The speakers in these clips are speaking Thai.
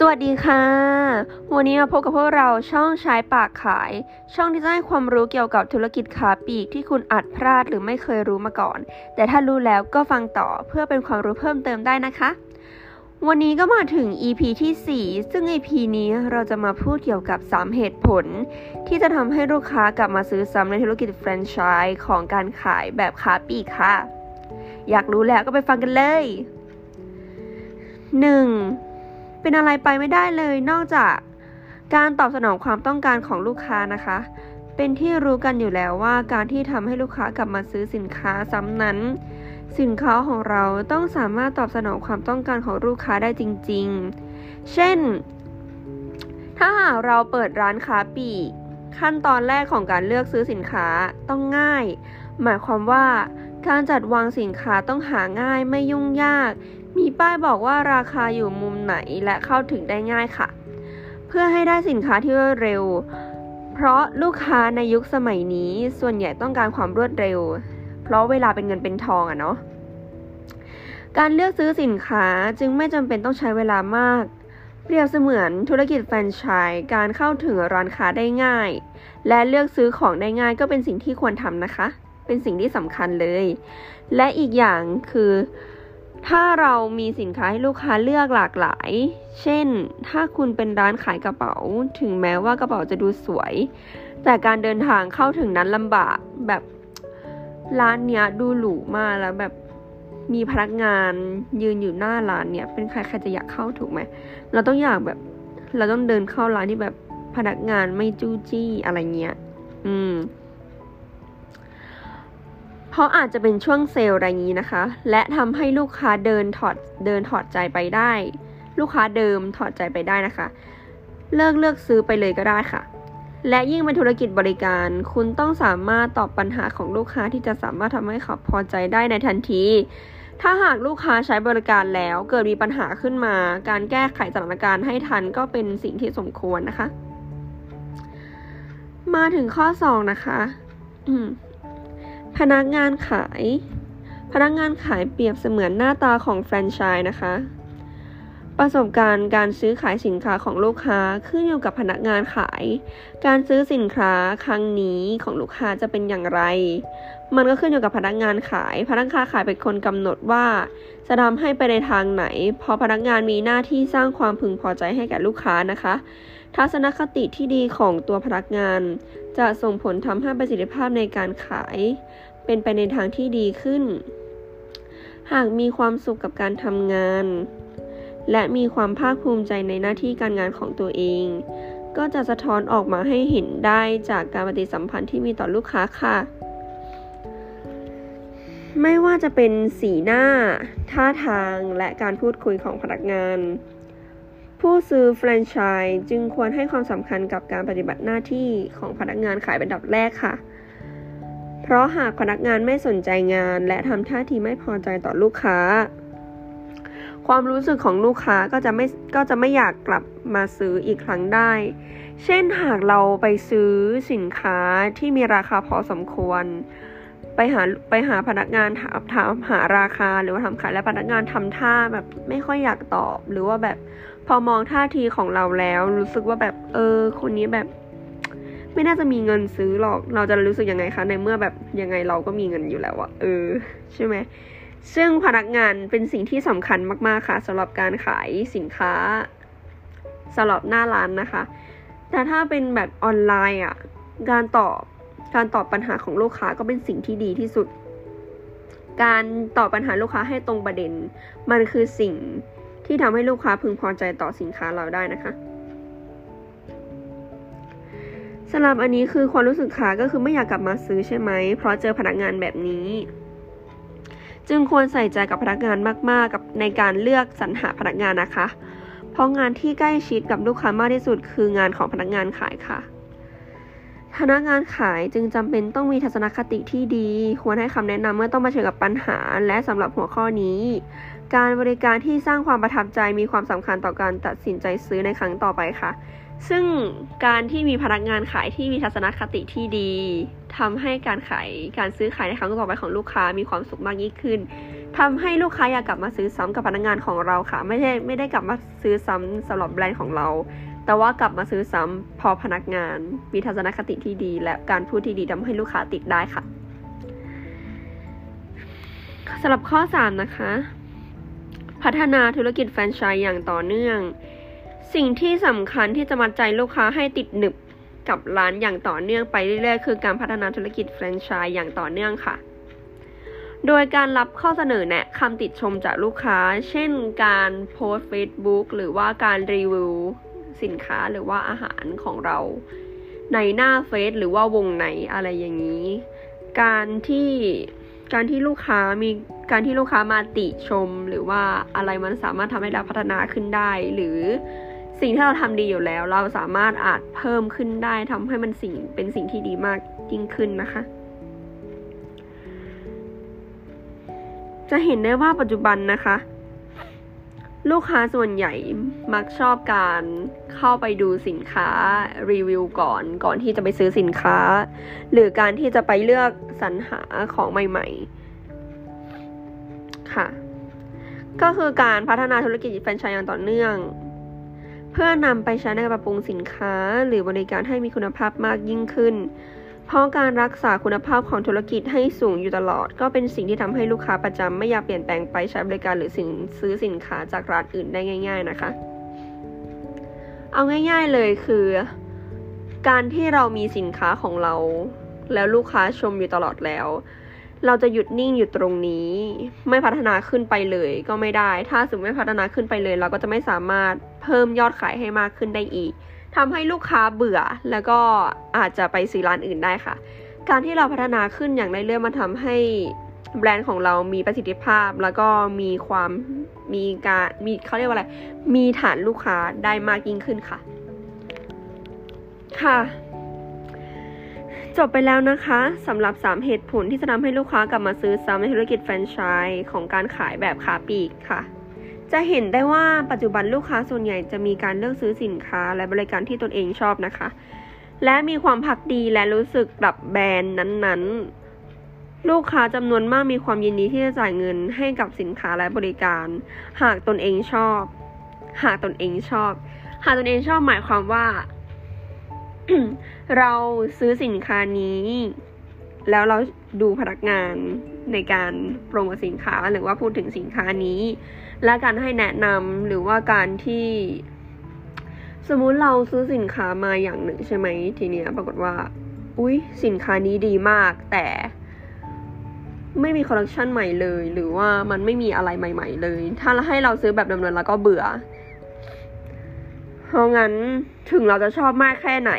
สวัสดีค่ะ วันนี้มาพบกับพวกเราช่องใช้ปากขาย ช่องที่จะให้ความรู้เกี่ยวกับธุรกิจขาปีกที่คุณอาจพลาดหรือไม่เคยรู้มาก่อน แต่ถ้ารู้แล้วก็ฟังต่อเพื่อเป็นความรู้เพิ่มเติมได้นะคะ วันนี้ก็มาถึง EP ที่ 4 ซึ่ง EP นี้เราจะมาพูดเกี่ยวกับ 3 เหตุผล ที่จะทำให้ลูกค้ากลับมาซื้อซ้ำในธุรกิจแฟรนไชส์ของการขายแบบขาปีกค่ะ อยากรู้แล้วก็ไปฟังกันเลย 1. เป็นอะไรไปไม่ได้เลย นอกจากการตอบสนองความต้องการของลูกค้านะคะ เป็นที่รู้กันอยู่แล้วว่าการที่ทำให้ลูกค้ากลับมาซื้อสินค้าซ้ำนั้น สินค้าของเราต้องสามารถตอบสนองความต้องการของลูกค้าได้จริง ๆ เช่น ถ้าหากเราเปิดร้านค้าปีกขั้นตอนแรกของการเลือกซื้อสินค้าต้องง่าย หมายความว่าการจัดวางสินค้าต้องหาง่ายไม่ยุ่งยาก มีป้ายบอกว่าราคาอยู่มุมไหนและเข้าถึงได้ง่ายค่ะ เพื่อให้ได้สินค้าที่รวดเร็ว เพราะลูกค้าในยุคสมัยนี้ส่วนใหญ่ต้องการความรวดเร็ว เพราะเวลาเป็นเงินเป็นทองอะเนาะการเลือกซื้อสินค้าจึงไม่จำเป็นต้องใช้เวลามาก เปรียบเสมือนธุรกิจแฟรนไชส์การเข้าถึงร้านค้าได้ง่าย และเลือกซื้อของได้ง่ายก็เป็นสิ่งที่ควรทำนะคะ เป็นสิ่งที่สำคัญเลย และอีกอย่างคือ ถ้าเรามีสินค้าให้ลูกค้าเลือกหลากหลาย เช่น ถ้าคุณเป็นร้านขายกระเป๋า ถึงแม้ว่ากระเป๋าจะดูสวย แต่การเดินทางเข้าถึงนั้นลำบาก แบบร้านเนี้ยดูหรูมากแล้วแบบมีพนักงานยืนอยู่หน้าร้านเนี่ย เป็นใครใครจะอยากเข้าถูกไหม เราต้องอยากแบบ เราต้องเดินเข้าร้านที่แบบพนักงานไม่จู้จี้อะไรเงี้ย อืม ราะอาจจะเป็นช่วงเซลล์อะไรนี้นะคะ และทำให้ลูกค้าเดินถอดเดินถอดใจไปได้ ลูกค้าเดิมถอดใจไปได้นะคะ เลิกเลือกซื้อไปเลยก็ได้ค่ะ และยิ่งเป็นธุรกิจบริการ คุณต้องสามารถตอบปัญหาของลูกค้าที่จะสามารถทำให้เขาพอใจได้ในทันที ถ้าหากลูกค้าใช้บริการแล้วเกิดมีปัญหาขึ้นมา การแก้ไขสถานการณ์ให้ทันก็เป็นสิ่งที่สมควรนะคะ มาถึงข้อ 2 นะคะ พนักงานขาย พนักงานขายเปรียบเสมือนหน้าตาของแฟรนไชส์นะคะ ประสบการณ์การซื้อขายสินค้าของลูกค้าขึ้นอยู่กับพนักงานขาย การซื้อสินค้าครั้งนี้ของลูกค้าจะเป็นอย่างไร มันก็ขึ้นอยู่กับพนักงานขาย พนักงานขายเป็นคนกำหนดว่า จะทำให้ไปในทางไหนพราะพนักงานมีหน้าที่สร้างความพึงพอใจให้แก่ลูกค้านะคะ ทัศนคติที่ดีของตัวพนักงาน จะส่งผลทำให้ประสิทธิภาพในการขาย เป็นไปในทางที่ดีขึ้น หากมีความสุขกับการทำงาน และมีความภาคภูมิใจในหน้าที่การงานของตัวเอง ก็จะสะท้อนออกมาให้เห็นได้จากการปฏิสัมพันธ์ที่มีต่อลูกค้าค่ะไม่ว่าจะเป็นสีหน้า ท่าทาง และการพูดคุยของพนักงาน ผู้ซื้อแฟรนไชส์จึงควรให้ความสำคัญกับการปฏิบัติหน้าที่ของพนักงานขายเป็นดับแรกค่ะ เพราะหากพนักงานไม่สนใจงาน และทำท่าทีไม่พอใจต่อลูกค้า ความรู้สึกของลูกค้าก็จะไม่ก็จะไม่อยากกลับมาซื้ออีกครั้งได้ เช่นหากเราไปซื้อสินค้าที่มีราคาพอสมควร ไปหาไปหาพนักงานถามถามหาราคาหรือว่าทำขายและพนักงานทำท่าแบบไม่ค่อยอยากตอบหรือว่าแบบ พอมองท่าทีของเราแล้วรู้สึกว่าแบบ เออ คนนี้แบบ ไม่น่าจะมีเงินซื้อหรอก เราจะรู้สึกยังไงคะในเมื่อแบบยังไงเราก็มีเงินอยู่แล้วอะเออ ใช่ไหมซึ่งพนักงานเป็นสิ่งที่สำคัญมากๆค่ะสำหรับการขายสินค้าสำหรับหน้าร้านนะคะ แต่ถ้าเป็นแบบออนไลน์อะ การตอบ การตอบปัญหาของลูกค้าก็เป็นสิ่งที่ดีที่สุด การตอบปัญหาลูกค้าให้ตรงประเด็น มันคือสิ่ง ที่ทำให้ลูกค้าพึงพอใจต่อสินค้าเราได้นะคะสำหรับอันนี้คือความรู้สึกขาก็คือไม่อยากกลับมาซื้อใช่ไหม เพราะเจอพนักงานแบบนี้ จึงควรใส่ใจกับพนักงานมากๆ กับในการเลือกสรรหาพนักงานนะคะ เพราะงานที่ใกล้ชิดกับลูกค้ามากที่สุดคืองานของพนักงานขายค่ะ พนักงานขายจึงจำเป็นต้องมีทัศนคติที่ดี ควรให้คำแนะนำเมื่อต้องมาเชิญกับปัญหา และสำหรับหัวข้อนี้ การบริการที่สร้างความประทับใจมีความสำคัญต่อการตัดสินใจซื้อในครั้งต่อไปค่ะ ซึ่งการที่มีพนักงานขายที่มีทัศนคติที่ดีทำให้การขายการซื้อขายในครั้งต่อไปของลูกค้ามีความสุขมากยิ่งขึ้นทำให้ลูกค้าอยากกลับมาซื้อซ้ำกับพนักงานของเราค่ะ ไม่ใช่ไม่ได้กลับมาซื้อซ้ำสำหรับแบรนด์ของเรา แต่ว่ากลับมาซื้อซ้ำพอพนักงานมีทัศนคติที่ดี และการพูดที่ดีทำให้ลูกค้าติดได้ค่ะสำหรับข้อ 3 นะคะ พัฒนาธุรกิจแฟรนไชส์อย่างต่อเนื่อง สิ่งที่สำคัญที่จะมัดใจลูกค้าให้ติดหนึบกับร้านอย่างต่อเนื่องไปเรื่อยๆ คือการพัฒนาธุรกิจแฟรนไชส์อย่างต่อเนื่องค่ะ โดยการรับข้อเสนอแนะคำติดชมจากลูกค้า เช่นการโพสต์ Facebook หรือว่าการรีวิว สินค้าหรือว่าอาหารของเราในหน้าเฟซหรือว่าวงไหนอะไรอย่างนี้ การที่การที่ลูกค้ามีการที่ลูกค้ามาติชม หรือว่าอะไรมันสามารถทำให้เราพัฒนาขึ้นได้ หรือสิ่งที่เราทำดีอยู่แล้ว เราสามารถอาจเพิ่มขึ้นได้ทำให้มันสิ่งเป็นสิ่งที่ดีมากยิ่งขึ้นนะคะ จะเห็นได้ว่าปัจจุบันนะคะ ลูกค้าส่วนใหญ่มักชอบการเข้าไปดูสินค้ารีวิวก่อนก่อนที่จะไปซื้อสินค้า หรือการที่จะไปเลือกสรรหาของใหม่ ๆ ค่ะ ก็คือการพัฒนาธุรกิจแฟรนไชส์อย่างต่อเนื่อง เพื่อนำไปใช้ในการปรับปรุงสินค้าหรือบริการให้มีคุณภาพมากยิ่งขึ้น เพราะการรักษาคุณภาพของธุรกิจให้สูงอยู่ตลอด ก็เป็นสิ่งที่ทำให้ลูกค้าประจำไม่อยากเปลี่ยนแปลงไปใช้บริการหรือสินซื้อสินค้าจากร้านอื่นได้ง่าย ๆนะคะ เอาง่าย ๆเลยคือ การที่เรามีสินค้าของเรา แล้วลูกค้าชมอยู่ตลอดแล้ว เราจะหยุดนิ่งอยู่ตรงนี้ ไม่พัฒนาขึ้นไปเลยก็ไม่ได้ ถ้าสมมติไม่พัฒนาขึ้นไปเลย เราก็จะไม่สามารถเพิ่มยอดขายให้มากขึ้นได้อีก ทำให้ลูกค้าเบื่อ แล้วก็อาจจะไปซื้อร้านอื่นได้ค่ะ การที่เราพัฒนาขึ้นอย่างเรื่อยๆมาทำให้แบรนด์ของเรามีประสิทธิภาพ แล้วก็มีความมีการมีเขาเรียกว่าอะไร มีฐานลูกค้าได้มากยิ่งขึ้นค่ะ ค่ะ จบไปแล้วนะคะสำหรับ 3 เหตุผลที่จะทำให้ลูกค้ากลับมาซื้อซ้ำในธุรกิจแฟรนไชส์ของการขายแบบขาปลีกค่ะ จะเห็นได้ว่าปัจจุบันลูกค้าส่วนใหญ่จะมีการเลือกซื้อสินค้าและบริการที่ตนเองชอบนะคะ และมีความพักดีและรู้สึกกับแบรนด์นั้นๆ ลูกค้าจำนวนมากมีความยินดีที่จะจ่ายเงินให้กับสินค้าและบริการ หากตนเองชอบ หากตนเองชอบ หากตนเองชอบหมายความว่า เราซื้อสินค้านี้ แล้วเราดูพนักงาน ในการโปรโมทสินค้าหรือว่าพูดถึงสินค้านี้ และการให้แนะนำหรือว่าการที่ สมมุติเราซื้อสินค้ามาอย่างหนึ่งใช่ไหมทีเนี้ยปรากฏว่า อุ๊ย สินค้านี้ดีมาก แต่ไม่มีคอลเลคชันใหม่เลย หรือว่ามันไม่มีอะไรใหม่ ๆ เลย ถ้าให้เราซื้อแบบเดิมๆแล้วก็เบื่อเพราะงั้นถึงเราจะชอบมากแค่ไหน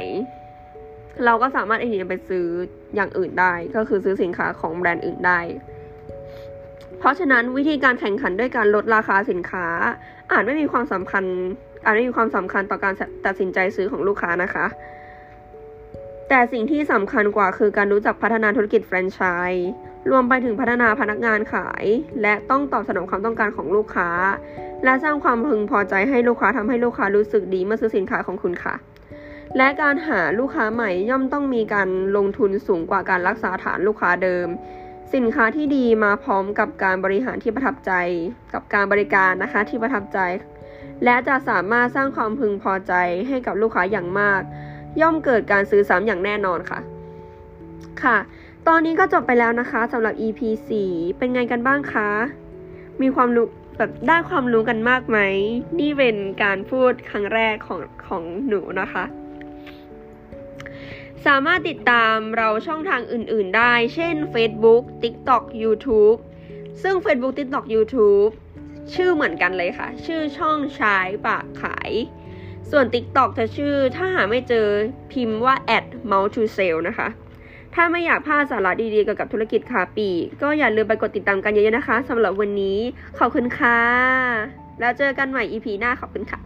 เราก็สามารถเอาเงินไปซื้ออย่างอื่นได้ ก็คือซื้อสินค้าของแบรนด์อื่นได้ เพราะฉะนั้นวิธีการแข่งขันด้วยการลดราคาสินค้า อาจไม่มีความสำคัญ อาจไม่มีความสำคัญต่อการตัดสินใจซื้อของลูกค้านะคะ แต่สิ่งที่สำคัญกว่าคือการรู้จักพัฒนาธุรกิจแฟรนไชส์รวมไปถึงพัฒนาพนักงานขาย และต้องตอบสนองความต้องการของลูกค้า และสร้างความพึงพอใจให้ลูกค้าทำให้ลูกค้ารู้สึกดีเมื่อซื้อสินค้าของคุณค่ะ และการหาลูกค้าใหม่ย่อมต้องมีการลงทุนสูงกว่าการรักษาฐานลูกค้าเดิม สินค้าที่ดีมาพร้อมกับการบริหารที่ประทับใจ กับการบริการนะคะที่ประทับใจ และจะสามารถสร้างความพึงพอใจให้กับลูกค้าอย่างมาก ย่อมเกิดการซื้อซ้ำอย่างแน่นอนค่ะ ค่ะ ตอนนี้ก็จบไปแล้วนะคะสำหรับ EP 4เป็นไงกันบ้างคะ มีความรู้แบบได้ความรู้กันมากไหม นี่เป็นการพูดครั้งแรกของของหนูนะคะ สามารถติดตามเราช่องทางอื่น ๆ ได้ เช่น Facebook TikTok YouTube ซึ่ง Facebook TikTok YouTube ชื่อเหมือนกันเลยค่ะ ชื่อช่องชายปากขาย ส่วน TikTok จะชื่อถ้าหาไม่เจอพิมพ์ว่า at m o u t to sale นะคะ ถ้าไม่อยากพลาดสาระดีๆเกี่ยวกับธุรกิจคาปี ก็อย่าลืมไปกดติดตามกันเยอะๆนะคะสำหรับวันนี้ขอบคุณค่ะ แล้วเจอกันใหม่ EP หน้าขอบคุณค่ะ